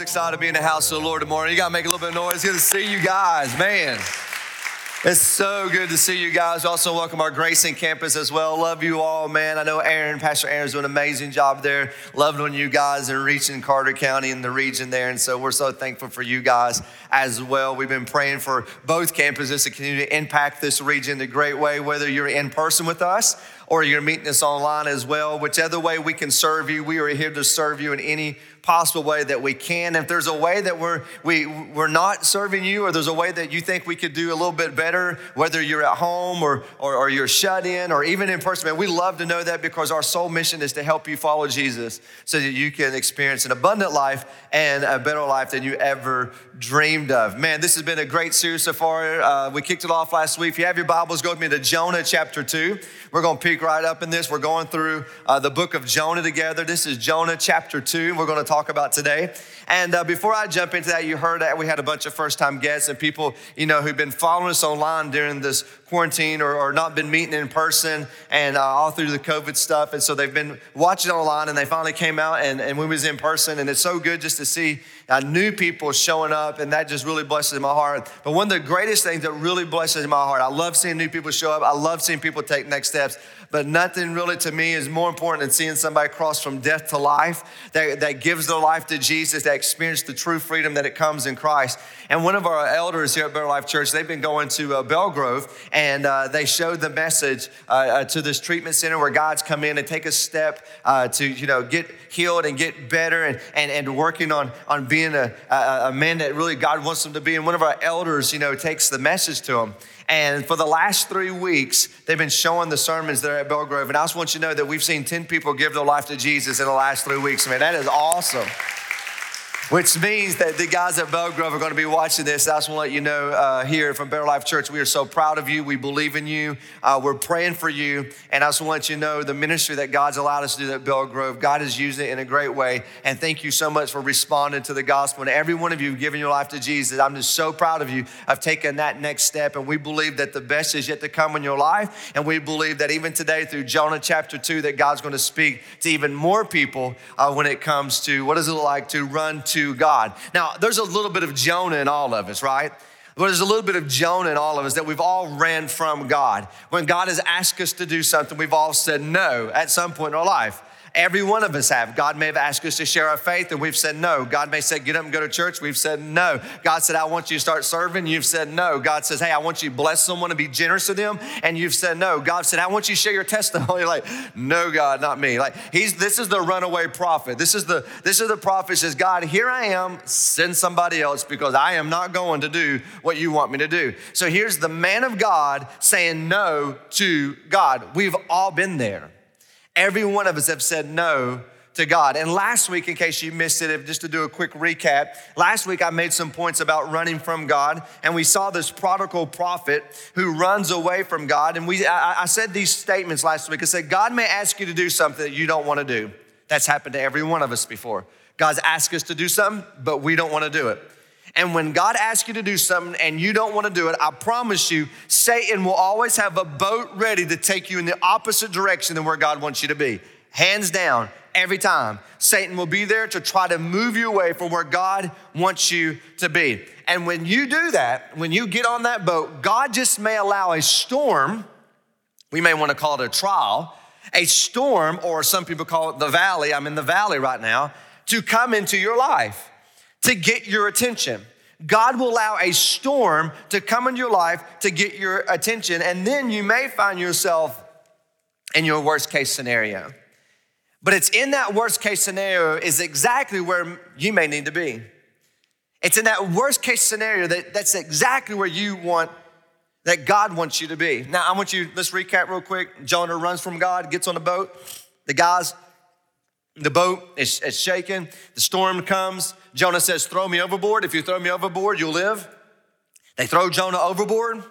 Excited to be in the house of the Lord tomorrow. You got to make a little bit of noise. Good to see you guys, man. It's so good to see you guys. Also, welcome our Grayson campus as well. Love you all, man. I know Aaron, Pastor Aaron's doing an amazing job there. Loved on you guys and reaching Carter County and the region there. And so we're so thankful for you guys as well. We've been praying for both campuses to continue to impact this region a great way, whether you're in person with us or you're meeting us online as well. Whichever way we can serve you, we are here to serve you in any possible way that we can. If there's a way that we're, we, we're not serving you, or there's a way that you think we could do a little bit better, whether you're at home or, or, or you're shut in or even in person, man, we love to know that because our sole mission is to help you follow Jesus so that you can experience an abundant life and a better life than you ever dreamed of. Man, this has been a great series so far. Uh, we kicked it off last week. If you have your Bibles, go with me to Jonah chapter 2. We're going to pick right up in this. We're going through uh, the book of Jonah together. This is Jonah chapter 2. We're going to talk about today. And uh, before I jump into that, you heard that we had a bunch of first time guests and people, you know, who've been following us online during this quarantine or, or not been meeting in person and uh, all through the COVID stuff. And so they've been watching online and they finally came out and, and we was in person. And it's so good just to see uh, new people showing up, and that just really blesses my heart. But one of the greatest things that really blesses my heart, I love seeing new people show up. I love seeing people take next steps. But nothing really to me is more important than seeing somebody cross from death to life that, that gives their life to Jesus, that experience the true freedom that it comes in Christ. And one of our elders here at Better Life Church, they've been going to uh, Belgrove and uh, they showed the message uh, uh to this treatment center where God's come in and take a step uh, to, you know, get healed and get better and, and, and working on, on being a, a, a man that really God wants them to be. And one of our elders, you know, takes the message to them. And for the last three weeks, they've been showing the sermons there at Belgrove. And I just want you to know that we've seen 10 people give their life to Jesus in the last three weeks. Man, that is awesome which means that the guys at Belgrove are going to be watching this. I just want to let you know uh, here from Better Life Church, we are so proud of you. We believe in you. Uh, we're praying for you. And I just want to let you know the ministry that God's allowed us to do at Belgrove, God has used it in a great way. And thank you so much for responding to the gospel. And every one of you giving your life to Jesus, I'm just so proud of you of taking that next step. And we believe that the best is yet to come in your life. And we believe that even today, through Jonah chapter 2, that God's going to speak to even more people uh, when it comes to what does it look like to run to God. Now, there's a little bit of Jonah in all of us, right? But there's a little bit of Jonah in all of us that we've all ran from God. When God has asked us to do something, we've all said no at some point in our life. Every one of us have. God may have asked us to share our faith and we've said no. God may say, get up and go to church. We've said no. God said, I want you to start serving. You've said no. God says, hey, I want you to bless someone and be generous to them. And you've said no. God said, I want you to share your testimony. You're like, no, God, not me. Like he's, this is the runaway prophet. This is the, this is the prophet says, God, here I am, send somebody else because I am not going to do what you want me to do. So here's the man of God saying no to God. We've all been there. Every one of us have said no to God. And last week, in case you missed it, just to do a quick recap, last week I made some points about running from God, and we saw this prodigal prophet who runs away from God. And we, I, I said these statements last week. I said, God may ask you to do something that you don't want to do. That's happened to every one of us before. God's asked us to do something, but we don't want to do it. And when God asks you to do something and you don't want to do it, I promise you, Satan will always have a boat ready to take you in the opposite direction than where God wants you to be. Hands down, every time. Satan will be there to try to move you away from where God wants you to be. And when you do that, when you get on that boat, God just may allow a storm, we may want to call it a trial, a storm, or some people call it the valley, I'm in the valley right now, to come into your life to get your attention. God will allow a storm to come into your life to get your attention, and then you may find yourself in your worst case scenario. But it's in that worst case scenario is exactly where you may need to be. It's in that worst case scenario that that's exactly where you want that God wants you to be. Now I want you let's recap real quick. Jonah runs from God, gets on the boat. The guys the boat is, is shaking. The storm comes. Jonah says, Throw me overboard. If you throw me overboard, you'll live. They throw Jonah overboard.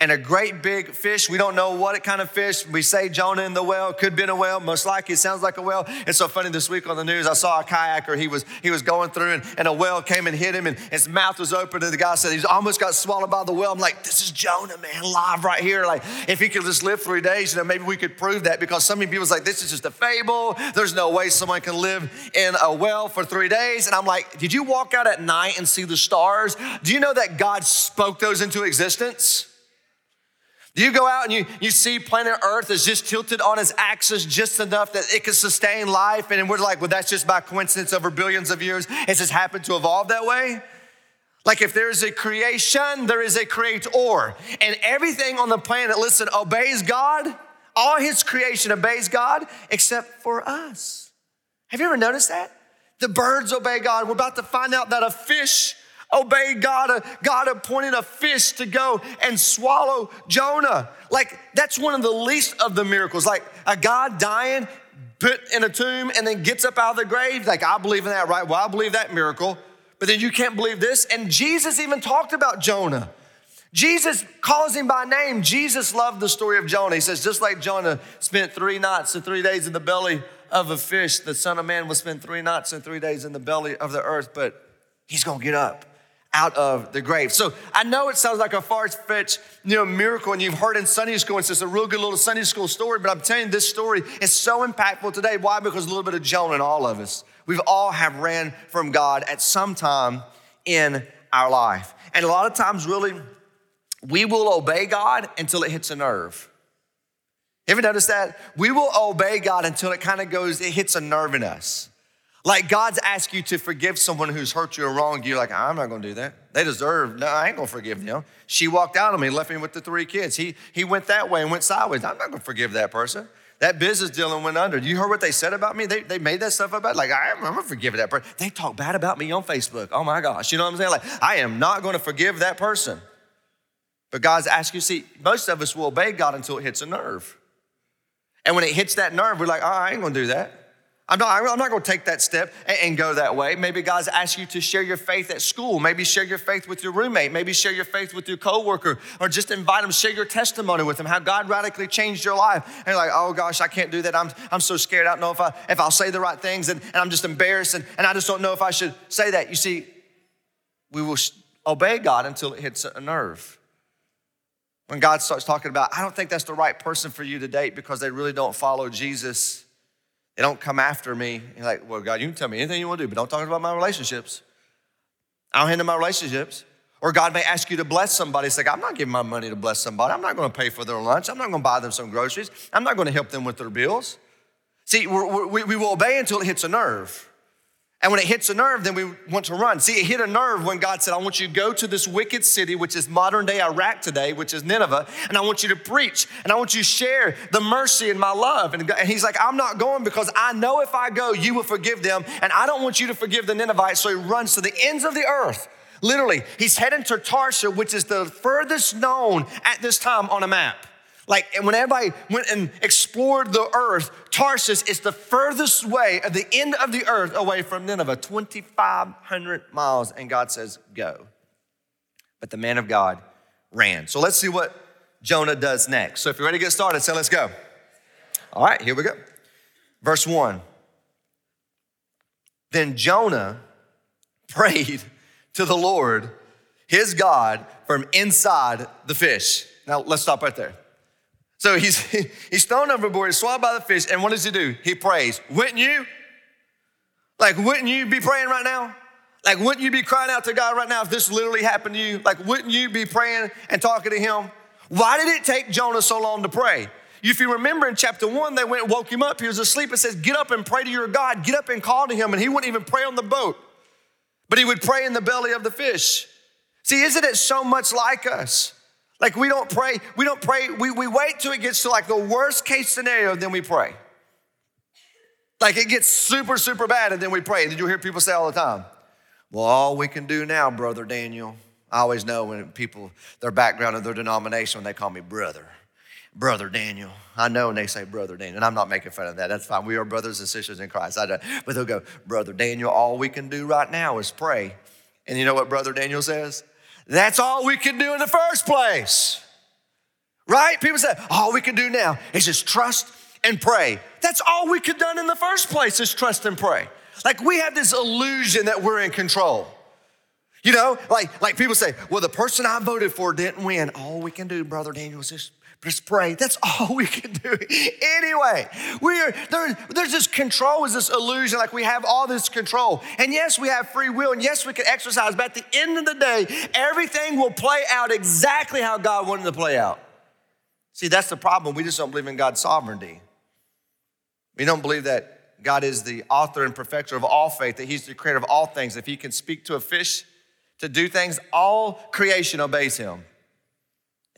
And a great big fish. We don't know what kind of fish. We say Jonah in the well, could be in a well, most likely it sounds like a well. It's so funny this week on the news, I saw a kayaker, he was he was going through and, and a well came and hit him and his mouth was open and the guy said he almost got swallowed by the well. I'm like, this is Jonah, man, live right here. Like, if he could just live three days, you know, maybe we could prove that because some people's like, this is just a fable. There's no way someone can live in a well for three days. And I'm like, did you walk out at night and see the stars? Do you know that God spoke those into existence? Do you go out and you, you see planet Earth is just tilted on its axis just enough that it can sustain life? And we're like, well, that's just by coincidence over billions of years. It's just happened to evolve that way. Like if there's a creation, there is a creator. And everything on the planet, listen, obeys God. All his creation obeys God except for us. Have you ever noticed that? The birds obey God. We're about to find out that a fish obeyed God. Uh, God appointed a fish to go and swallow Jonah. Like, that's one of the least of the miracles. Like, a God dying, put in a tomb, and then gets up out of the grave. Like, I believe in that, right? Well, I believe that miracle. But then you can't believe this. And Jesus even talked about Jonah. Jesus calls him by name. Jesus loved the story of Jonah. He says, just like Jonah spent three nights and three days in the belly of a fish, the Son of Man will spend three nights and three days in the belly of the earth, but he's gonna get up out of the grave. So I know it sounds like a far-fetched, you know, miracle, and you've heard in Sunday school, and it's a real good little Sunday school story, but I'm telling you, this story is so impactful today. Why? Because a little bit of Jonah in all of us. We've all have ran from God at some time in our life. And a lot of times, really, we will obey God until it hits a nerve. Have you ever notice that? We will obey God until it kind of goes, it hits a nerve in us. Like God's asked you to forgive someone who's hurt you or wronged you. Like, I'm not gonna do that. They deserve, no, I ain't gonna forgive them. She walked out on me, left me with the three kids. He, he went that way and went sideways. I'm not gonna forgive that person. That business deal went under. You heard what they said about me? They, they made that stuff about like I, I'm gonna forgive that person. They talk bad about me on Facebook. Oh my gosh, you know what I'm saying? Like I am not gonna forgive that person. But God's asking you, see, most of us will obey God until it hits a nerve. And when it hits that nerve, we're like, oh, I ain't gonna do that. I'm not, I'm not going to take that step and, go that way. Maybe God's asked you to share your faith at school. Maybe share your faith with your roommate. Maybe share your faith with your coworker or just invite them, share your testimony with them, how God radically changed your life. And you're like, oh gosh, I can't do that. I'm, I'm so scared. I don't know if, I, if I'll say the right things and, and I'm just embarrassed and, and I just don't know if I should say that. You see, we will obey God until it hits a nerve. When God starts talking about, I don't think that's the right person for you to date because they really don't follow Jesus they don't come after me. You're like, well, God, you can tell me anything you want to do, but don't talk about my relationships. I don't handle my relationships. Or God may ask you to bless somebody. It's like, I'm not giving my money to bless somebody. I'm not going to pay for their lunch. I'm not going to buy them some groceries. I'm not going to help them with their bills. See, we we will obey until it hits a nerve. And when it hits a nerve, then we want to run. See, it hit a nerve when God said, I want you to go to this wicked city, which is modern day Iraq today, which is Nineveh, and I want you to preach, and I want you to share the mercy and my love. And he's like, I'm not going because I know if I go, you will forgive them, and I don't want you to forgive the Ninevites. So he runs to the ends of the earth. Literally, he's heading to Tarshish, which is the furthest known at this time on a map. Like, and when everybody went and explored the earth, Tarsus is the furthest way at the end of the earth away from Nineveh, 2,500 miles. And God says, go. But the man of God ran. So let's see what Jonah does next. So if you're ready to get started, say, let's go. All right, here we go. Verse one. Then Jonah prayed to the Lord, his God, from inside the fish. Now let's stop right there. So he's, he's thrown overboard, he's swallowed by the fish, and what does he do? He prays. Wouldn't you? Like, wouldn't you be praying right now? Like, wouldn't you be crying out to God right now if this literally happened to you? Like, wouldn't you be praying and talking to Him? Why did it take Jonah so long to pray? If you remember in chapter one, they went and woke him up. He was asleep. It says, Get up and pray to your God. Get up and call to Him. And he wouldn't even pray on the boat, but he would pray in the belly of the fish. See, isn't it so much like us? Like we don't pray, we don't pray, we, we wait till it gets to like the worst case scenario, then we pray. Like it gets super, super bad, and then we pray. Did you hear people say all the time? Well, all we can do now, Brother Daniel. I always know when people, their background and their denomination, when they call me brother. Brother Daniel. I know when they say Brother Daniel, and I'm not making fun of that. That's fine. We are brothers and sisters in Christ. I don't, but they'll go, Brother Daniel, all we can do right now is pray. And you know what Brother Daniel says? That's all we can do in the first place. Right? People say, all we can do now is just trust and pray. That's all we could done in the first place is trust and pray. Like we have this illusion that we're in control. You know, like, like people say, well, the person I voted for didn't win. All we can do, Brother Daniel, is just, just pray. That's all we can do. anyway, we are there, there's this control, is this illusion, like we have all this control. And yes, we have free will, and yes, we can exercise, but at the end of the day, everything will play out exactly how God wanted to play out. See, that's the problem. We just don't believe in God's sovereignty. We don't believe that God is the author and perfecter of all faith, that He's the creator of all things. If He can speak to a fish to do things, all creation obeys him,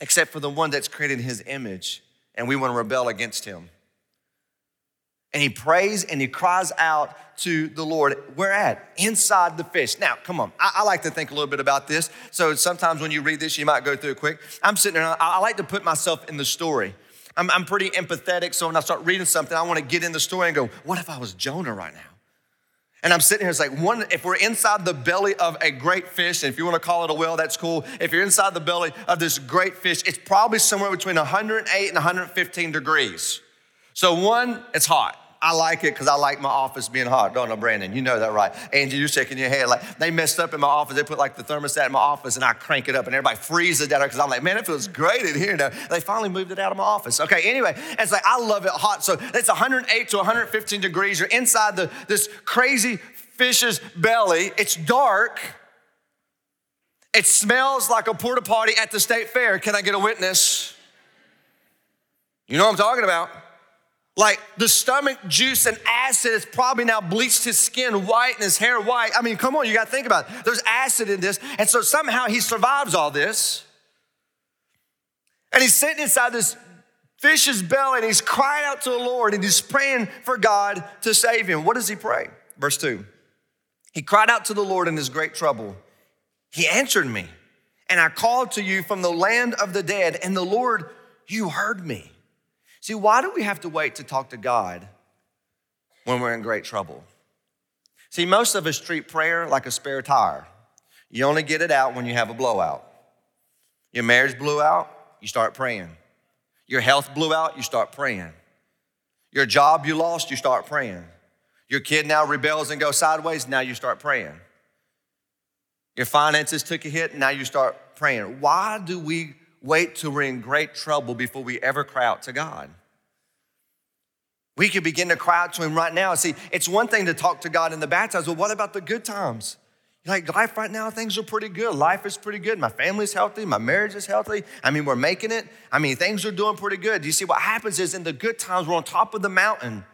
except for the one that's created in his image, and we want to rebel against him. And he prays and he cries out to the Lord. Where at? Inside the fish. Now, come on. I, I, like to think a little bit about this. So sometimes when you read this, you might go through it quick. I'm sitting there, I, I like to put myself in the story. I'm, I'm pretty empathetic. So when I start reading something, I want to get in the story and go, what if I was Jonah right now? And I'm sitting here, it's like one, if we're inside the belly of a great fish, and if you want to call it a whale, that's cool. If you're inside the belly of this great fish, it's probably somewhere between 108 and 115 degrees. So, one, it's hot. I like it because I like my office being hot, don't know, Brandon? You know that, right? Angie, you're shaking your head. Like they messed up in my office. They put like the thermostat in my office, and I crank it up, and everybody freezes down because I'm like, man, it feels great in here now. They finally moved it out of my office. Okay, anyway, it's like I love it hot. So it's 108 to 115 degrees. You're inside the this crazy fish's belly. It's dark. It smells like a porta potty at the state fair. Can I get a witness? You know what I'm talking about. Like the stomach juice and acid has probably now bleached his skin white and his hair white. I mean, come on, you got to think about it. There's acid in this. And so somehow he survives all this. And he's sitting inside this fish's belly and he's crying out to the Lord and he's praying for God to save him. What does he pray? Verse 2. He cried out to the Lord in his great trouble. He answered me, and I called to you from the land of the dead, and the Lord, you heard me. See, why do we have to wait to talk to God when we're in great trouble? See, most of us treat prayer like a spare tire. You only get it out when you have a blowout. Your marriage blew out, you start praying. Your health blew out, you start praying. Your job you lost, you start praying. Your kid now rebels and goes sideways, now you start praying. Your finances took a hit, now you start praying. Why do we wait till we're in great trouble before we ever cry out to God. We could begin to cry out to Him right now. See, it's one thing to talk to God in the bad times, but what about the good times? You're like, life right now, things are pretty good. Life is pretty good. My family's healthy. My marriage is healthy. I mean, we're making it. I mean, things are doing pretty good. You see what happens is in the good times, we're on top of the mountain.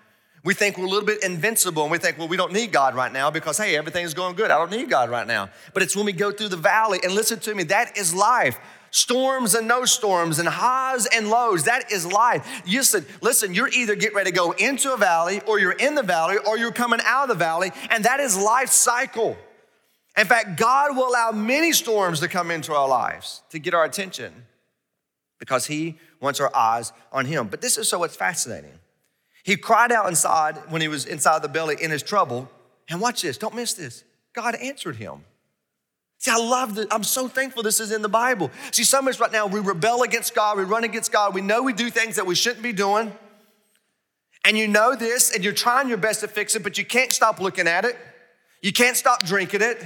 We think we're a little bit invincible and we think, well, we don't need God right now because, hey, everything's going good. I don't need God right now. But it's when we go through the valley and listen to me, that is life storms and no storms and highs and lows. That is life. You said, listen, you're either getting ready to go into a valley or you're in the valley or you're coming out of the valley, and that is life cycle. In fact, God will allow many storms to come into our lives to get our attention because He wants our eyes on Him. But this is so what's fascinating. He cried out inside when he was inside the belly in his trouble. And watch this, don't miss this. God answered him. See, I love that. I'm so thankful this is in the Bible. See, some of us right now, we rebel against God, we run against God, we know we do things that we shouldn't be doing. And you know this, and you're trying your best to fix it, but you can't stop looking at it. You can't stop drinking it.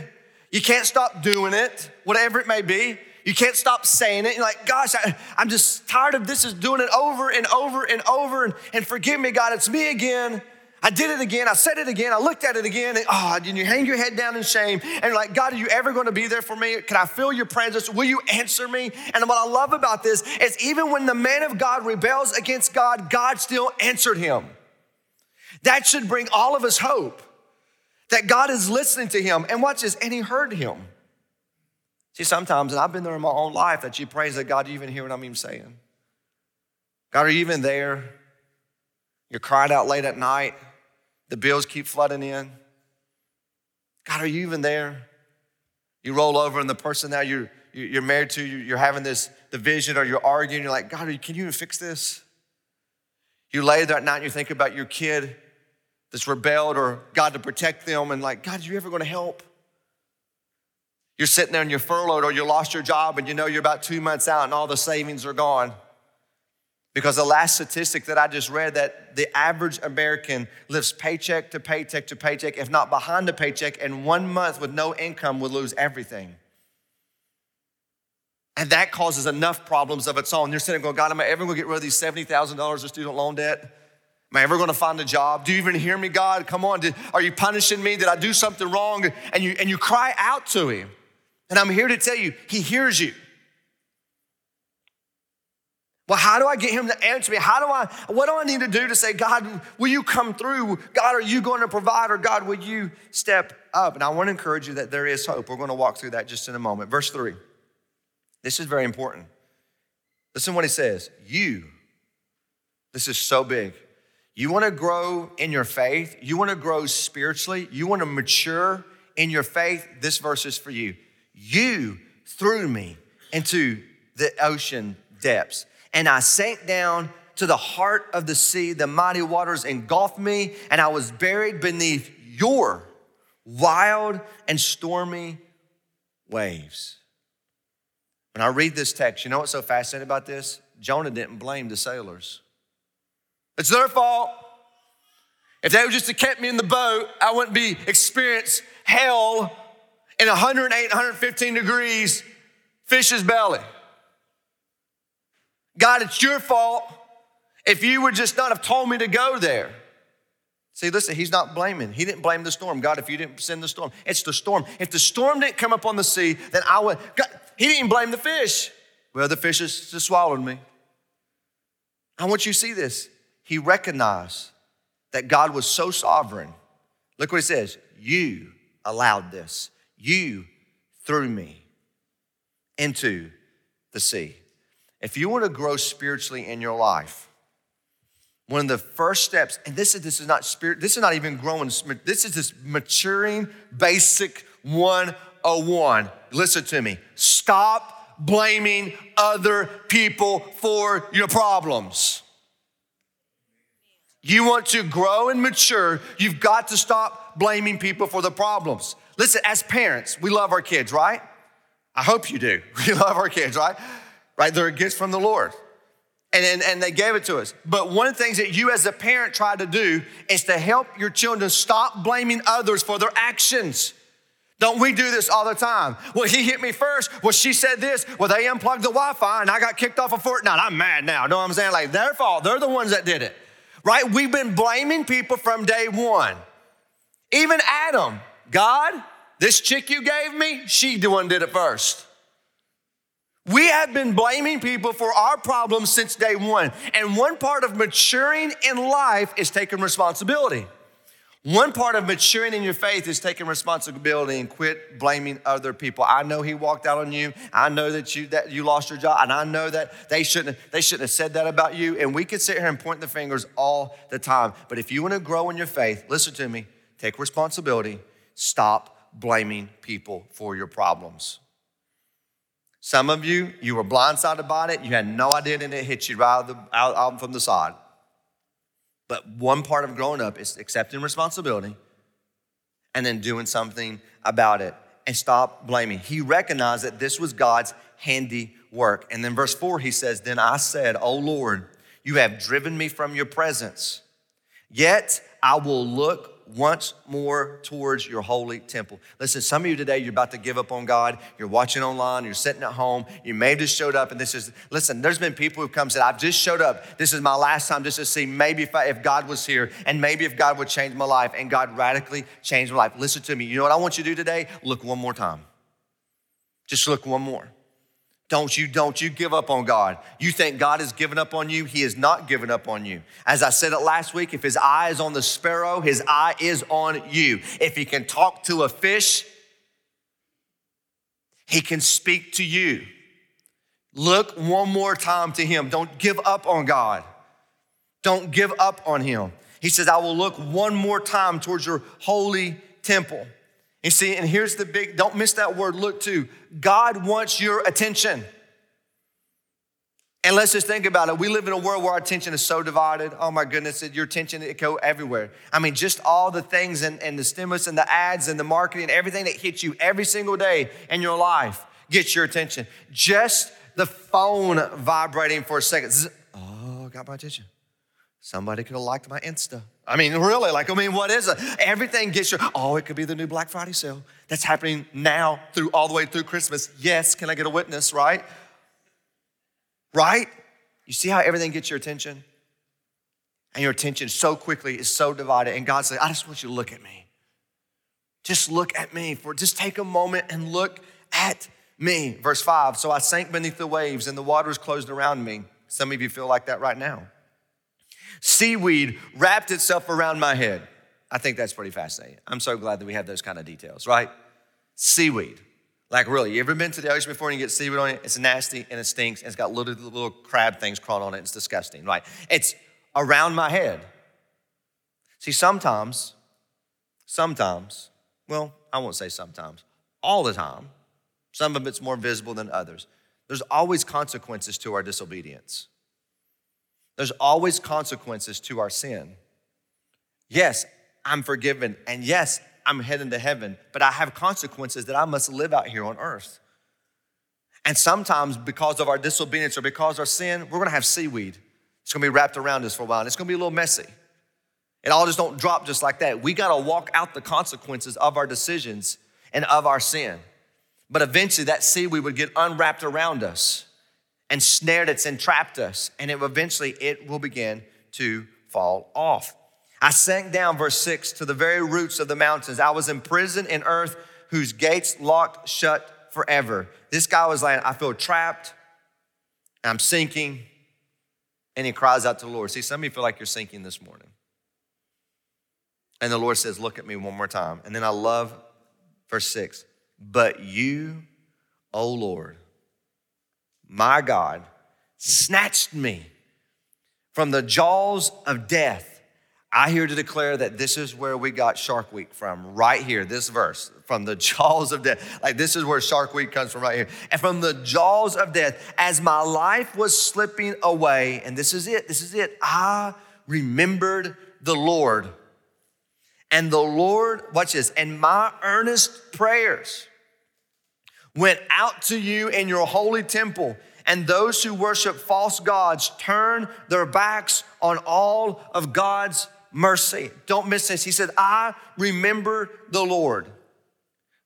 You can't stop doing it, whatever it may be. You can't stop saying it. You're like, gosh, I, am just tired of this is doing it over and over and over. And, and forgive me, God, it's me again. I did it again. I said it again. I looked at it again. And, oh, and you hang your head down in shame. And like, God, are you ever going to be there for me? Can I feel your presence? Will you answer me? And what I love about this is even when the man of God rebels against God, God still answered him. That should bring all of us hope that God is listening to him. And watch this, and he heard him. See, sometimes, and I've been there in my own life, that you praise that God, you even hear what I'm even saying. God, are you even there? You're crying out late at night. The bills keep flooding in. God, are you even there? You roll over and the person now you're, you're married to, you're having this division or you're arguing, you're like, God, can you even fix this? You lay there at night and you think about your kid that's rebelled or God to protect them and like, God, are you ever going to help? You're sitting there and you're furloughed or you lost your job and you know you're about two months out and all the savings are gone. Because the last statistic that I just read that the average American lives paycheck to paycheck to paycheck, if not behind a paycheck, and one month with no income would lose everything. And that causes enough problems of its own. You're sitting going, God, am I ever gonna get rid of these $70,000 of student loan debt? Am I ever gonna find a job? Do you even hear me, God? Come on, did, are you punishing me? Did I do something wrong? And you, and you cry out to Him. And I'm here to tell you, He hears you. Well, how do I get him to answer me? How do I, what do I need to do to say, God, will you come through? God, are you going to provide? Or God, will you step up? And I want to encourage you that there is hope. We're going to walk through that just in a moment. Verse three. This is very important. Listen what he says. You, this is so big. You want to grow in your faith, you want to grow spiritually, you want to mature in your faith. This verse is for you. You threw me into the ocean depths, and I sank down to the heart of the sea. The mighty waters engulfed me, and I was buried beneath your wild and stormy waves. When I read this text, you know what's so fascinating about this? Jonah didn't blame the sailors. It's their fault. If they would just have kept me in the boat, I wouldn't be experiencing hell in 108, 115 degrees, fish's belly. God, it's your fault if you would just not have told me to go there. See, listen, he's not blaming. He didn't blame the storm. God, if you didn't send the storm, it's the storm. If the storm didn't come up on the sea, then I would. God, he didn't blame the fish. Well, the fish has just swallowed me. I want you to see this. He recognized that God was so sovereign. Look what he says You allowed this, you threw me into the sea. If you want to grow spiritually in your life, one of the first steps, and this is this is not spirit, this is not even growing, this is this maturing basic 101. Listen to me. Stop blaming other people for your problems. You want to grow and mature, you've got to stop blaming people for the problems. Listen, as parents, we love our kids, right? I hope you do. We love our kids, right? Right? They're a gift from the Lord and, and, and they gave it to us. But one of the things that you as a parent try to do is to help your children stop blaming others for their actions. Don't we do this all the time? Well, he hit me first. Well, she said this. Well, they unplugged the Wi Fi and I got kicked off of Fortnite. I'm mad now. Know what I'm saying? Like, their fault. They're the ones that did it, right? We've been blaming people from day one. Even Adam, God, this chick you gave me, she the one did it first. We have been blaming people for our problems since day one. And one part of maturing in life is taking responsibility. One part of maturing in your faith is taking responsibility and quit blaming other people. I know he walked out on you. I know that you that you lost your job, and I know that they shouldn't they shouldn't have said that about you. And we could sit here and point the fingers all the time. But if you want to grow in your faith, listen to me. Take responsibility. Stop blaming people for your problems. Some of you, you were blindsided by it. You had no idea, and it hit you right out, out, from the side. But one part of growing up is accepting responsibility and then doing something about it and stop blaming. He recognized that this was God's handy work. And then verse 4, he says, Then I said, O Lord, you have driven me from your presence, yet I will look once more towards your holy temple. Listen, some of you today, you're about to give up on God. You're watching online, you're sitting at home, you may have just showed up, and this is, listen, there's been people who've come and said, I've just showed up. This is my last time just to see maybe if, I, if God was here and maybe if God would change my life, and God radically changed my life. Listen to me. You know what I want you to do today? Look one more time. Just look one more. Don't you, don't you give up on God. You think God has given up on you? He has not given up on you. As I said it last week, if his eye is on the sparrow, his eye is on you. If he can talk to a fish, he can speak to you. Look one more time to him. Don't give up on God. Don't give up on him. He says, I will look one more time towards your holy temple. You see, and here's the big, don't miss that word look too. God wants your attention. And let's just think about it. We live in a world where our attention is so divided. Oh my goodness, your attention it go everywhere. I mean, just all the things and, and the stimulus and the ads and the marketing, everything that hits you every single day in your life gets your attention. Just the phone vibrating for a second. Oh, got my attention? Somebody could have liked my Insta. I mean, really, like, I mean, what is it? Everything gets your, oh, it could be the new Black Friday sale. That's happening now through all the way through Christmas. Yes, can I get a witness, right? Right? You see how everything gets your attention? And your attention so quickly is so divided. And God said, I just want you to look at me. Just look at me. For just take a moment and look at me. Verse 5 So I sank beneath the waves, and the waters closed around me. Some of you feel like that right now. Seaweed wrapped itself around my head. I think that's pretty fascinating. I'm so glad that we have those kind of details, right? Seaweed. Like, really, you ever been to the ocean before and you get seaweed on it? It's nasty and it stinks and it's got little, little crab things crawling on it. It's disgusting, right? It's around my head. See, sometimes, sometimes, well, I won't say sometimes, all the time, some of it's more visible than others. There's always consequences to our disobedience. There's always consequences to our sin. Yes, I'm forgiven, and yes, I'm heading to heaven, but I have consequences that I must live out here on earth. And sometimes, because of our disobedience or because of our sin, we're gonna have seaweed. It's gonna be wrapped around us for a while, and it's gonna be a little messy. It all just don't drop just like that. We gotta walk out the consequences of our decisions and of our sin. But eventually, that seaweed would get unwrapped around us snared us and trapped us, and it eventually it will begin to fall off. I sank down, verse six, to the very roots of the mountains. I was imprisoned in earth whose gates locked shut forever. This guy was like, I feel trapped, I'm sinking, and he cries out to the Lord. See, some of you feel like you're sinking this morning. And the Lord says, Look at me one more time. And then I love verse six. But you, O Lord, my God, snatched me from the jaws of death. I here to declare that this is where we got Shark Week from, right here, this verse, from the jaws of death. Like, this is where Shark Week comes from, right here. And from the jaws of death, as my life was slipping away, and this is it, this is it, I remembered the Lord. And the Lord, watch this, and my earnest prayers went out to you in your holy temple, and those who worship false gods turn their backs on all of God's mercy. Don't miss this. He said, I remember the Lord.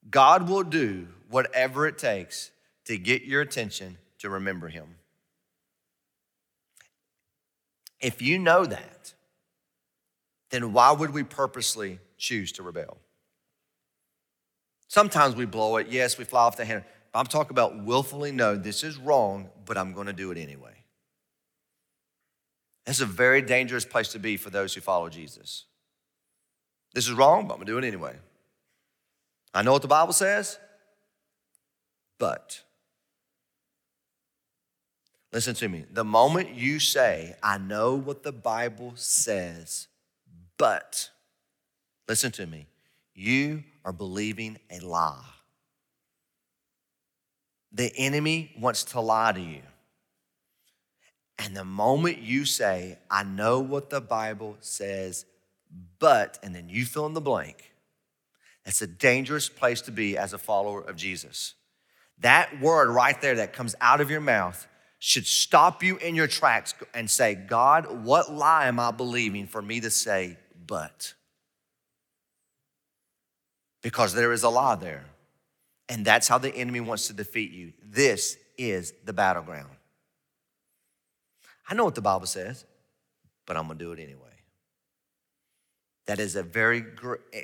God will do whatever it takes to get your attention to remember Him. If you know that, then why would we purposely choose to rebel? Sometimes we blow it. Yes, we fly off the handle. I'm talking about willfully know this is wrong, but I'm going to do it anyway. That's a very dangerous place to be for those who follow Jesus. This is wrong, but I'm going to do it anyway. I know what the Bible says, but listen to me. The moment you say, I know what the Bible says, but listen to me, you are believing a lie. The enemy wants to lie to you. And the moment you say, I know what the Bible says, but, and then you fill in the blank, that's a dangerous place to be as a follower of Jesus. That word right there that comes out of your mouth should stop you in your tracks and say, God, what lie am I believing for me to say, but? Because there is a law there. And that's how the enemy wants to defeat you. This is the battleground. I know what the Bible says, but I'm gonna do it anyway. That is a very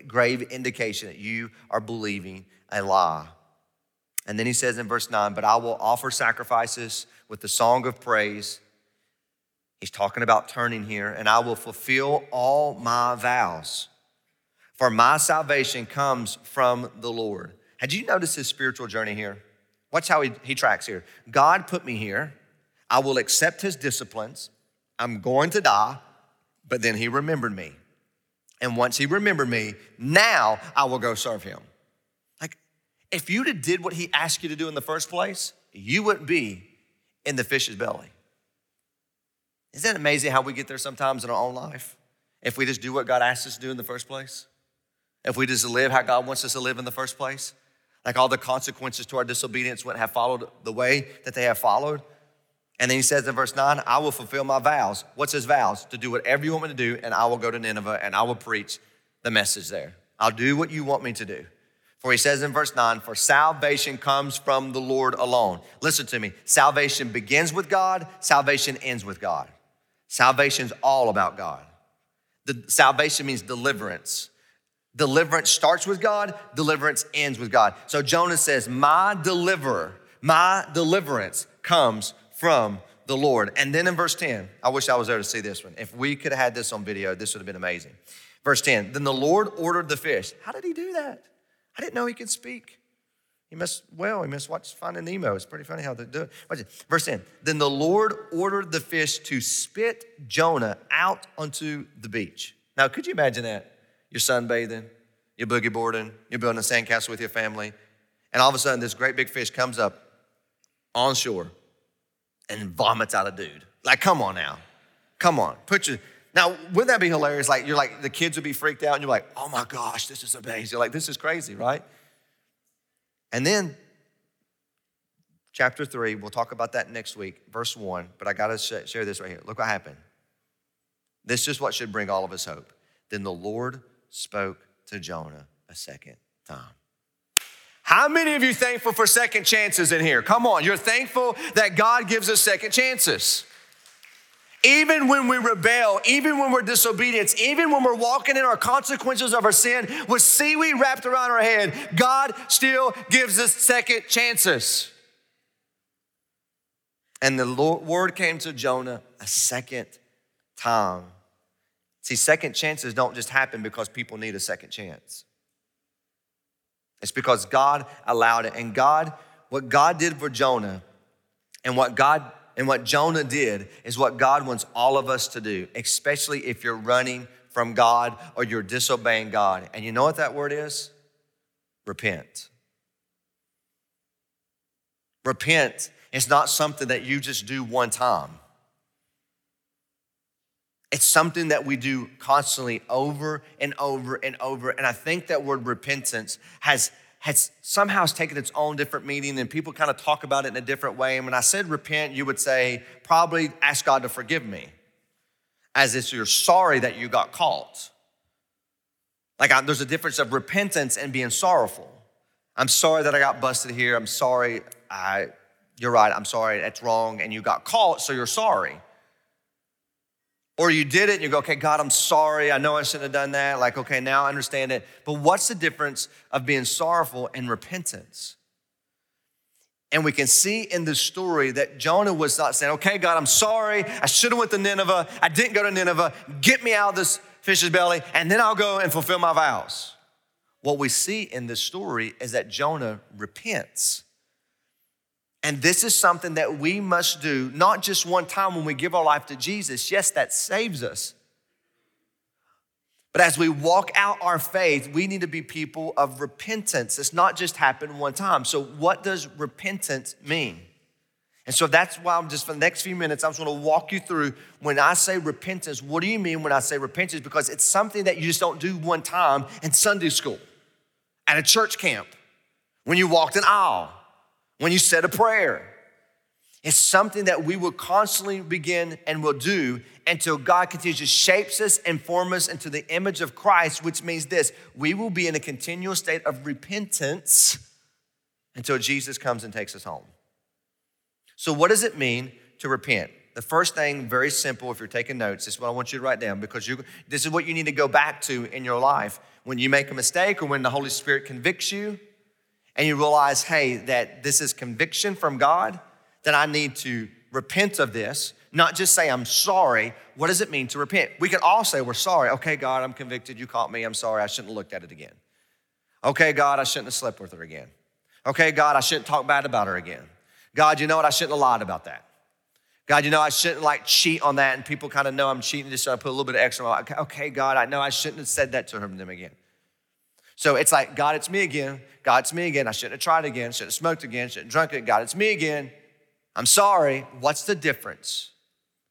grave indication that you are believing a lie. And then he says in verse 9, But I will offer sacrifices with the song of praise. He's talking about turning here, and I will fulfill all my vows. For my salvation comes from the Lord. Had you noticed his spiritual journey here? Watch how he, he tracks here. God put me here. I will accept his disciplines. I'm going to die, but then he remembered me. And once he remembered me, now I will go serve him. Like, if you'd have did what he asked you to do in the first place, you wouldn't be in the fish's belly. Isn't that amazing how we get there sometimes in our own life? If we just do what God asked us to do in the first place? If we just live how God wants us to live in the first place, like all the consequences to our disobedience wouldn't have followed the way that they have followed. And then he says in verse 9, I will fulfill my vows. What's his vows? To do whatever you want me to do, and I will go to Nineveh and I will preach the message there. I'll do what you want me to do. For he says in verse 9, For salvation comes from the Lord alone. Listen to me. Salvation begins with God, salvation ends with God. Salvation's all about God. The salvation means deliverance. Deliverance starts with God, deliverance ends with God. So Jonah says, My deliverer, my deliverance comes from the Lord. And then in verse 10, I wish I was there to see this one. If we could have had this on video, this would have been amazing. Verse 10, then the Lord ordered the fish. How did he do that? I didn't know he could speak. He must, well, he must watch Finding Nemo. It's pretty funny how they do it. Verse 10, then the Lord ordered the fish to spit Jonah out onto the beach. Now, could you imagine that? You're sunbathing, you're boogie boarding, you're building a sandcastle with your family, and all of a sudden this great big fish comes up on shore and vomits out a dude. Like, come on now. Come on. Put your now, wouldn't that be hilarious? Like, you're like, the kids would be freaked out, and you're like, oh my gosh, this is amazing. You're like, this is crazy, right? And then, chapter three, we'll talk about that next week, verse one, but I gotta share this right here. Look what happened. This is what should bring all of us hope. Then the Lord spoke to Jonah a second time. How many of you thankful for second chances in here? Come on, you're thankful that God gives us second chances. Even when we rebel, even when we're disobedient, even when we're walking in our consequences of our sin with seaweed wrapped around our head, God still gives us second chances. And the Lord, word came to Jonah a second time. See, second chances don't just happen because people need a second chance. It's because God allowed it. And God, what God did for Jonah and what God and what Jonah did is what God wants all of us to do, especially if you're running from God or you're disobeying God. And you know what that word is? Repent. Repent is not something that you just do one time. It's something that we do constantly over and over and over. And I think that word repentance has, has somehow taken its own different meaning and people kind of talk about it in a different way. And when I said repent, you would say, probably ask God to forgive me, as if you're sorry that you got caught. Like I, there's a difference of repentance and being sorrowful. I'm sorry that I got busted here. I'm sorry. I, you're right. I'm sorry. That's wrong. And you got caught, so you're sorry. Or you did it and you go, okay, God, I'm sorry. I know I shouldn't have done that. Like, okay, now I understand it. But what's the difference of being sorrowful and repentance? And we can see in the story that Jonah was not saying, okay, God, I'm sorry. I should have went to Nineveh. I didn't go to Nineveh. Get me out of this fish's belly, and then I'll go and fulfill my vows. What we see in this story is that Jonah repents. And this is something that we must do, not just one time when we give our life to Jesus. Yes, that saves us. But as we walk out our faith, we need to be people of repentance. It's not just happen one time. So, what does repentance mean? And so that's why I'm just for the next few minutes, I'm just gonna walk you through when I say repentance, what do you mean when I say repentance? Because it's something that you just don't do one time in Sunday school, at a church camp, when you walked an aisle when you said a prayer. It's something that we will constantly begin and will do until God continues to shapes us and form us into the image of Christ, which means this we will be in a continual state of repentance until Jesus comes and takes us home. So, what does it mean to repent? The first thing, very simple, if you're taking notes, this is what I want you to write down because you, this is what you need to go back to in your life. When you make a mistake or when the Holy Spirit convicts you, and you realize, hey, that this is conviction from God, that I need to repent of this, not just say, I'm sorry. What does it mean to repent? We can all say, we're sorry. Okay, God, I'm convicted. You caught me. I'm sorry. I shouldn't have looked at it again. Okay, God, I shouldn't have slept with her again. Okay, God, I shouldn't talk bad about her again. God, you know what? I shouldn't have lied about that. God, you know, I shouldn't like cheat on that, and people kind of know I'm cheating, just so I put a little bit of extra. Okay, God, I know I shouldn't have said that to them again. So it's like, God, it's me again. God, it's me again. I shouldn't have tried again. Shouldn't have smoked again. Shouldn't have drunk it. God, it's me again. I'm sorry. What's the difference?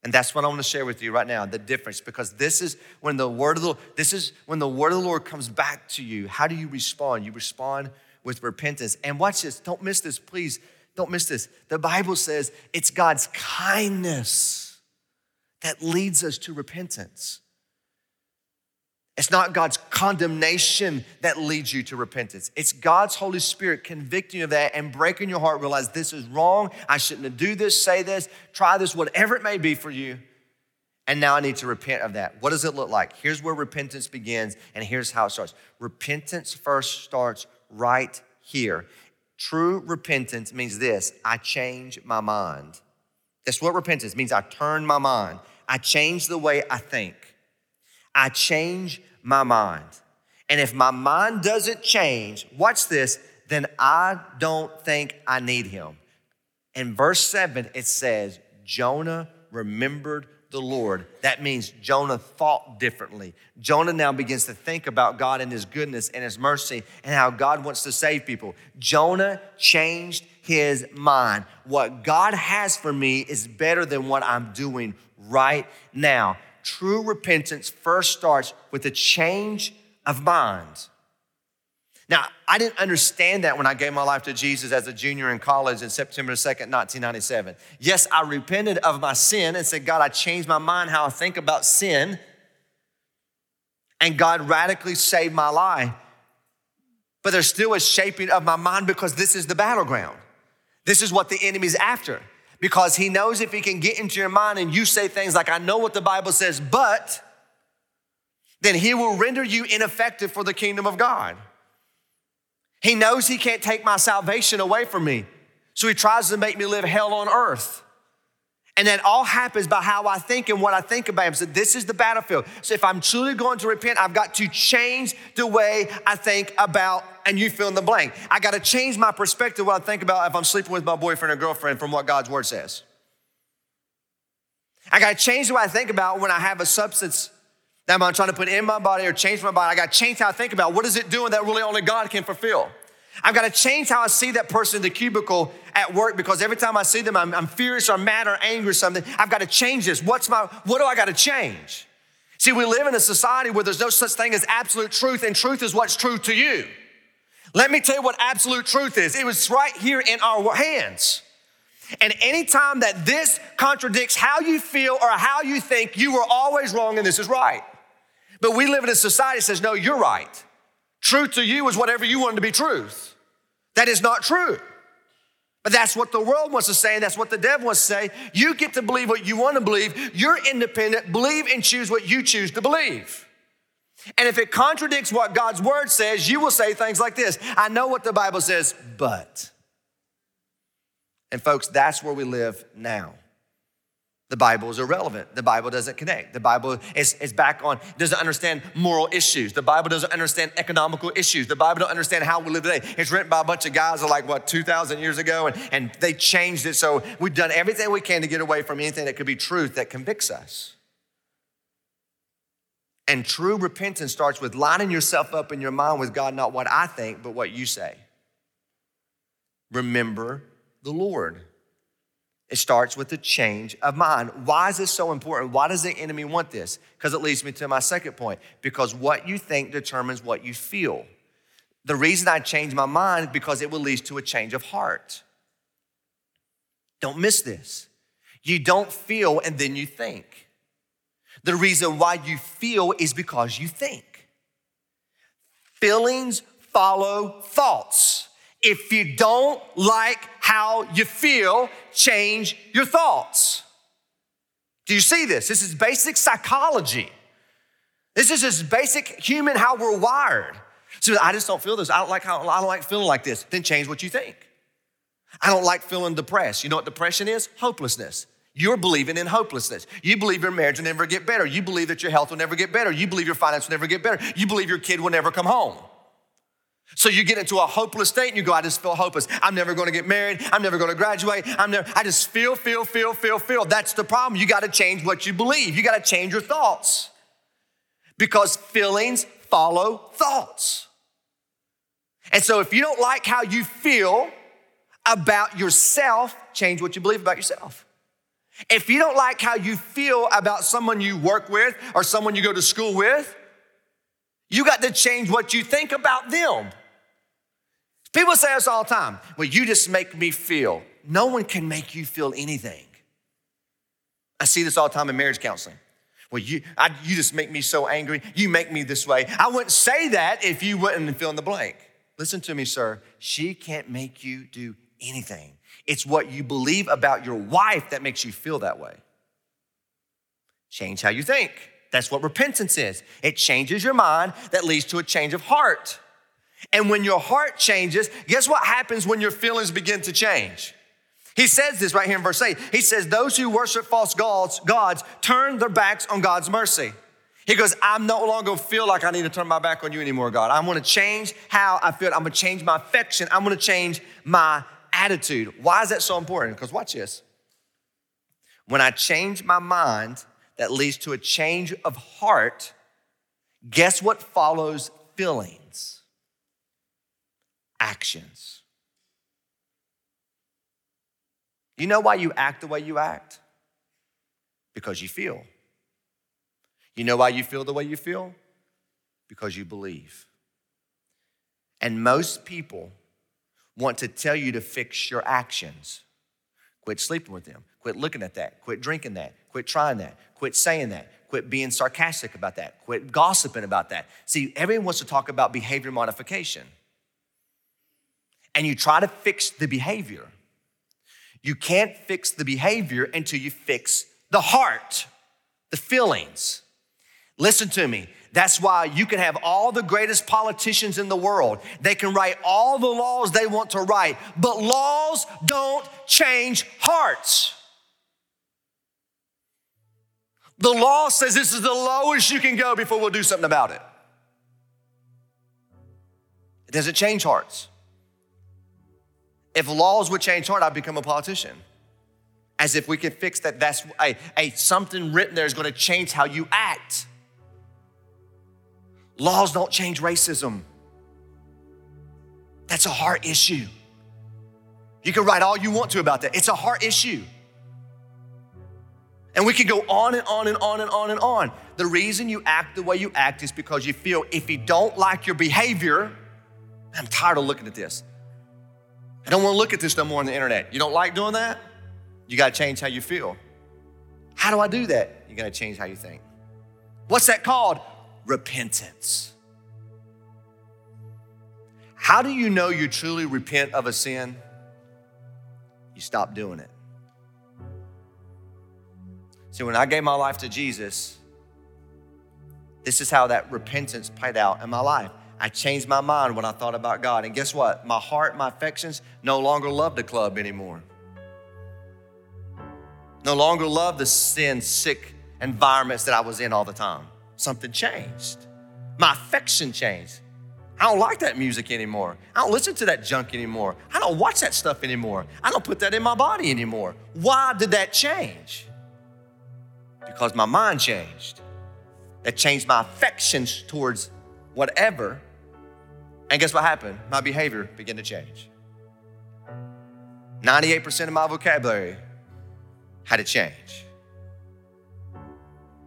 And that's what I want to share with you right now, the difference, because this is when the word of the this is when the word of the Lord comes back to you. How do you respond? You respond with repentance. And watch this, don't miss this, please. don't miss this. The Bible says it's God's kindness that leads us to repentance. It's not God's condemnation that leads you to repentance. It's God's Holy Spirit convicting you of that and breaking your heart, realize this is wrong. I shouldn't do this, say this, try this, whatever it may be for you. And now I need to repent of that. What does it look like? Here's where repentance begins, and here's how it starts. Repentance first starts right here. True repentance means this I change my mind. That's what repentance means. I turn my mind, I change the way I think. I change my mind. And if my mind doesn't change, watch this, then I don't think I need him. In verse 7, it says, Jonah remembered the Lord. That means Jonah thought differently. Jonah now begins to think about God and his goodness and his mercy and how God wants to save people. Jonah changed his mind. What God has for me is better than what I'm doing right now true repentance first starts with a change of mind. Now, I didn't understand that when I gave my life to Jesus as a junior in college in September 2nd, 1997. Yes, I repented of my sin and said, God, I changed my mind how I think about sin. And God radically saved my life. But there's still a shaping of my mind because this is the battleground. This is what the enemy's after because he knows if he can get into your mind and you say things like, I know what the Bible says, but then he will render you ineffective for the kingdom of God. He knows he can't take my salvation away from me. So he tries to make me live hell on earth. And that all happens by how I think and what I think about him. So this is the battlefield. So if I'm truly going to repent, I've got to change the way I think about, and you fill in the blank. I got to change my perspective what I think about if I'm sleeping with my boyfriend or girlfriend from what God's word says. I got to change the way I think about when I have a substance that I'm trying to put in my body or change my body. I got to change how I think about what is it doing that really only God can fulfill. I've got to change how I see that person in the cubicle at work because every time I see them, I'm, I'm furious or mad or angry or something. I've got to change this. What's my, what do I got to change? See, we live in a society where there's no such thing as absolute truth, and truth is what's true to you. Let me tell you what absolute truth is. It was right here in our hands. And anytime that this contradicts how you feel or how you think, you were always wrong and this is right. But we live in a society that says, no, you're right. Truth to you is whatever you want to be truth. That is not true. But that's what the world wants to say, and that's what the devil wants to say. You get to believe what you want to believe. You're independent. Believe and choose what you choose to believe. And if it contradicts what God's word says, you will say things like this I know what the Bible says, but. And folks, that's where we live now. The Bible is irrelevant. The Bible doesn't connect. The Bible is, is back on, doesn't understand moral issues. The Bible doesn't understand economical issues. The Bible don't understand how we live today. It's written by a bunch of guys like, what, 2,000 years ago, and, and they changed it. So we've done everything we can to get away from anything that could be truth that convicts us. And true repentance starts with lining yourself up in your mind with God, not what I think, but what you say. Remember the Lord. It starts with a change of mind. Why is this so important? Why does the enemy want this? Because it leads me to my second point. Because what you think determines what you feel. The reason I change my mind is because it will lead to a change of heart. Don't miss this. You don't feel and then you think. The reason why you feel is because you think. Feelings follow thoughts. If you don't like how you feel, change your thoughts. Do you see this? This is basic psychology. This is just basic human how we're wired. So I just don't feel this. I don't like how I don't like feeling like this. Then change what you think. I don't like feeling depressed. You know what depression is? Hopelessness. You're believing in hopelessness. You believe your marriage will never get better. You believe that your health will never get better. You believe your finance will never get better. You believe your kid will never come home. So you get into a hopeless state and you go, I just feel hopeless. I'm never gonna get married. I'm never gonna graduate. I'm never, I just feel, feel, feel, feel, feel. That's the problem. You gotta change what you believe. You gotta change your thoughts. Because feelings follow thoughts. And so if you don't like how you feel about yourself, change what you believe about yourself. If you don't like how you feel about someone you work with or someone you go to school with, you got to change what you think about them. People say this all the time. Well, you just make me feel. No one can make you feel anything. I see this all the time in marriage counseling. Well, you, I, you just make me so angry. You make me this way. I wouldn't say that if you wouldn't fill in the blank. Listen to me, sir. She can't make you do anything. It's what you believe about your wife that makes you feel that way. Change how you think. That's what repentance is. It changes your mind that leads to a change of heart. And when your heart changes, guess what happens when your feelings begin to change? He says this right here in verse 8. He says, Those who worship false gods, gods turn their backs on God's mercy. He goes, I'm no longer feel like I need to turn my back on you anymore, God. I'm gonna change how I feel. I'm gonna change my affection. I'm gonna change my attitude. Why is that so important? Because watch this. When I change my mind, that leads to a change of heart. Guess what follows feelings? Actions. You know why you act the way you act? Because you feel. You know why you feel the way you feel? Because you believe. And most people want to tell you to fix your actions. Quit sleeping with them. Quit looking at that. Quit drinking that. Quit trying that. Quit saying that. Quit being sarcastic about that. Quit gossiping about that. See, everyone wants to talk about behavior modification. And you try to fix the behavior. You can't fix the behavior until you fix the heart, the feelings. Listen to me. That's why you can have all the greatest politicians in the world. They can write all the laws they want to write, but laws don't change hearts. The law says this is the lowest you can go before we'll do something about it. It doesn't change hearts. If laws would change heart, I'd become a politician. As if we could fix that. That's a, a something written there is going to change how you act. Laws don't change racism. That's a heart issue. You can write all you want to about that. It's a heart issue. And we can go on and on and on and on and on. The reason you act the way you act is because you feel if you don't like your behavior, I'm tired of looking at this. I don't want to look at this no more on the internet. You don't like doing that? You got to change how you feel. How do I do that? You got to change how you think. What's that called? repentance. How do you know you truly repent of a sin? You stop doing it. See, when I gave my life to Jesus, this is how that repentance played out in my life. I changed my mind when I thought about God. And guess what? My heart, my affections no longer love the club anymore. No longer love the sin sick environments that I was in all the time something changed. My affection changed. I don't like that music anymore. I don't listen to that junk anymore. I don't watch that stuff anymore. I don't put that in my body anymore. Why did that change? Because my mind changed. That changed my affections towards whatever. And guess what happened? My behavior began to change. 98% of my vocabulary had to change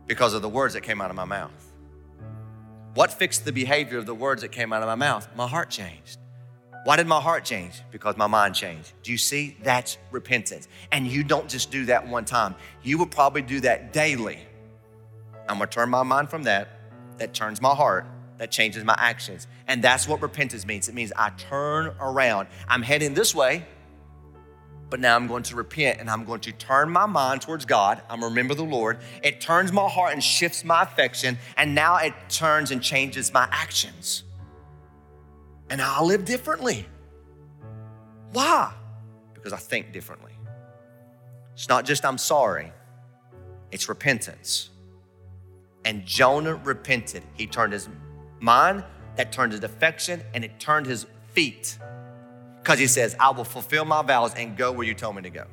because of the words that came out of my mouth. What fixed the behavior of the words that came out of my mouth? My heart changed. Why did my heart change? Because my mind changed. Do you see? That's repentance. And you don't just do that one time, you will probably do that daily. I'm gonna turn my mind from that, that turns my heart, that changes my actions. And that's what repentance means. It means I turn around. I'm heading this way, but now I'm going to repent and I'm going to turn my mind towards God. I'm remember the Lord. It turns my heart and shifts my affection, and now it turns and changes my actions. And I'll live differently. Why? Because I think differently. It's not just I'm sorry, it's repentance. And Jonah repented. He turned his mind, that turned his affection, and it turned his feet because he says, I will fulfill my vows and go where you told me to go.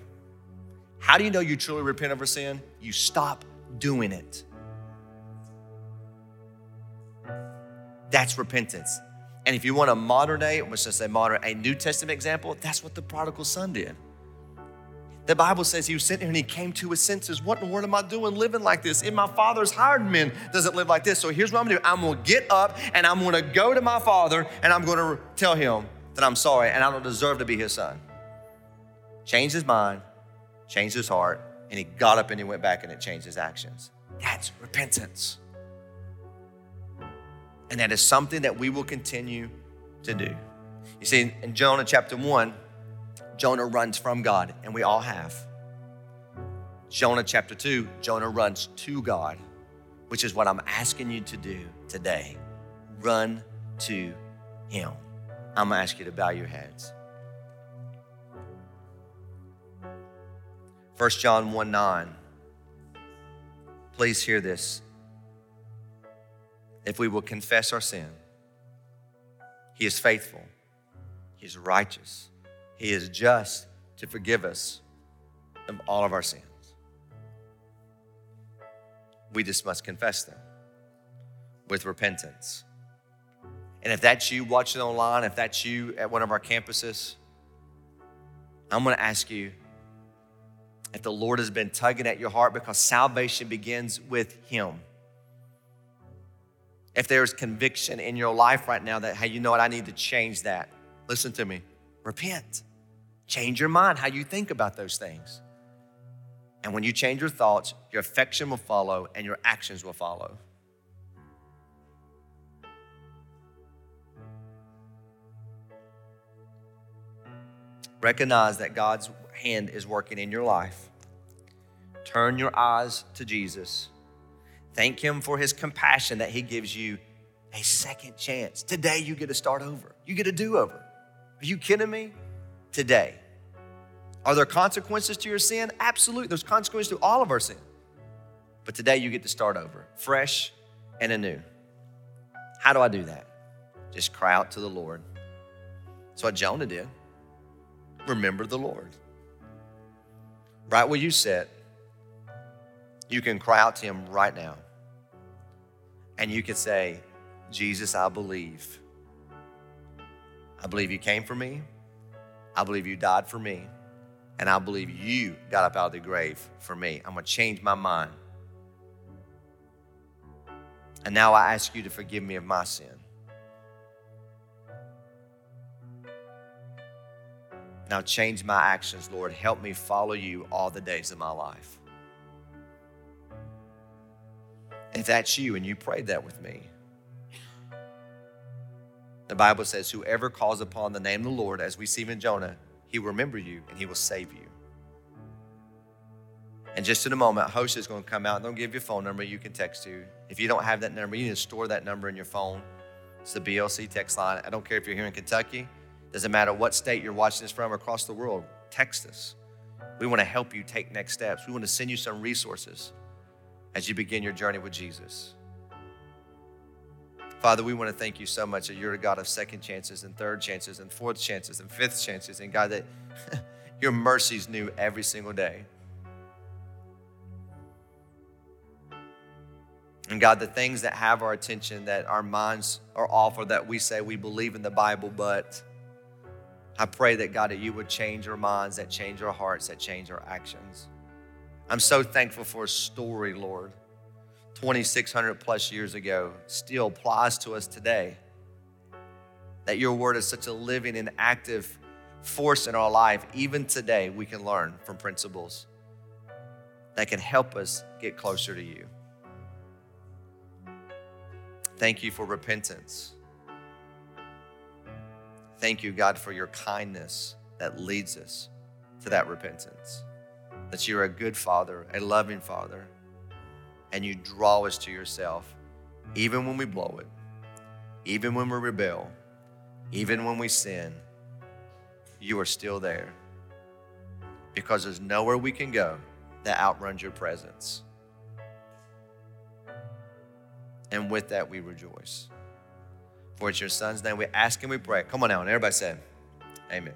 How do you know you truly repent of your sin? You stop doing it. That's repentance. And if you want a modern day, let's just say modern, a New Testament example, that's what the prodigal son did. The Bible says he was sitting here and he came to his senses. What in the world am I doing living like this? In my father's hired men doesn't live like this. So here's what I'm gonna do. I'm gonna get up and I'm gonna go to my father and I'm gonna tell him, that I'm sorry and I don't deserve to be his son. Changed his mind, changed his heart, and he got up and he went back and it changed his actions. That's repentance. And that is something that we will continue to do. You see, in Jonah chapter 1, Jonah runs from God, and we all have. Jonah chapter 2, Jonah runs to God, which is what I'm asking you to do today. Run to Him. I'm gonna ask you to bow your heads. 1 John 1 9. Please hear this. If we will confess our sin, He is faithful, He is righteous, He is just to forgive us of all of our sins. We just must confess them with repentance. And if that's you watching online, if that's you at one of our campuses, I'm going to ask you if the Lord has been tugging at your heart because salvation begins with Him. If there's conviction in your life right now that, hey, you know what, I need to change that. Listen to me. Repent. Change your mind, how you think about those things. And when you change your thoughts, your affection will follow and your actions will follow. Recognize that God's hand is working in your life. Turn your eyes to Jesus. Thank Him for His compassion that He gives you a second chance. Today, you get to start over. You get a do over. Are you kidding me? Today. Are there consequences to your sin? Absolutely. There's consequences to all of our sin. But today, you get to start over, fresh and anew. How do I do that? Just cry out to the Lord. That's what Jonah did remember the Lord. Right where you sit, you can cry out to Him right now. And you can say, Jesus, I believe. I believe you came for me. I believe you died for me. And I believe you got up out of the grave for me. I'm going to change my mind. And now I ask you to forgive me of my sin. Now change my actions, Lord. Help me follow you all the days of my life. If that's you and you prayed that with me, the Bible says, Whoever calls upon the name of the Lord, as we see in Jonah, he will remember you and he will save you. And just in a moment, host is going to come out and they'll give you a phone number you can text to. If you don't have that number, you need to store that number in your phone. It's the BLC text line. I don't care if you're here in Kentucky. Doesn't matter what state you're watching this from across the world, text us. We want to help you take next steps. We want to send you some resources as you begin your journey with Jesus. Father, we want to thank you so much that you're a God of second chances and third chances and fourth chances and fifth chances. And God, that your mercies new every single day. And God, the things that have our attention, that our minds are off, or that we say we believe in the Bible, but I pray that God, that you would change our minds, that change our hearts, that change our actions. I'm so thankful for a story, Lord, 2,600 plus years ago, still applies to us today. That your word is such a living and active force in our life. Even today, we can learn from principles that can help us get closer to you. Thank you for repentance. Thank you, God, for your kindness that leads us to that repentance. That you're a good father, a loving father, and you draw us to yourself even when we blow it, even when we rebel, even when we sin. You are still there because there's nowhere we can go that outruns your presence. And with that, we rejoice. For it's your son's name we ask and we pray. Come on now, and everybody say, Amen.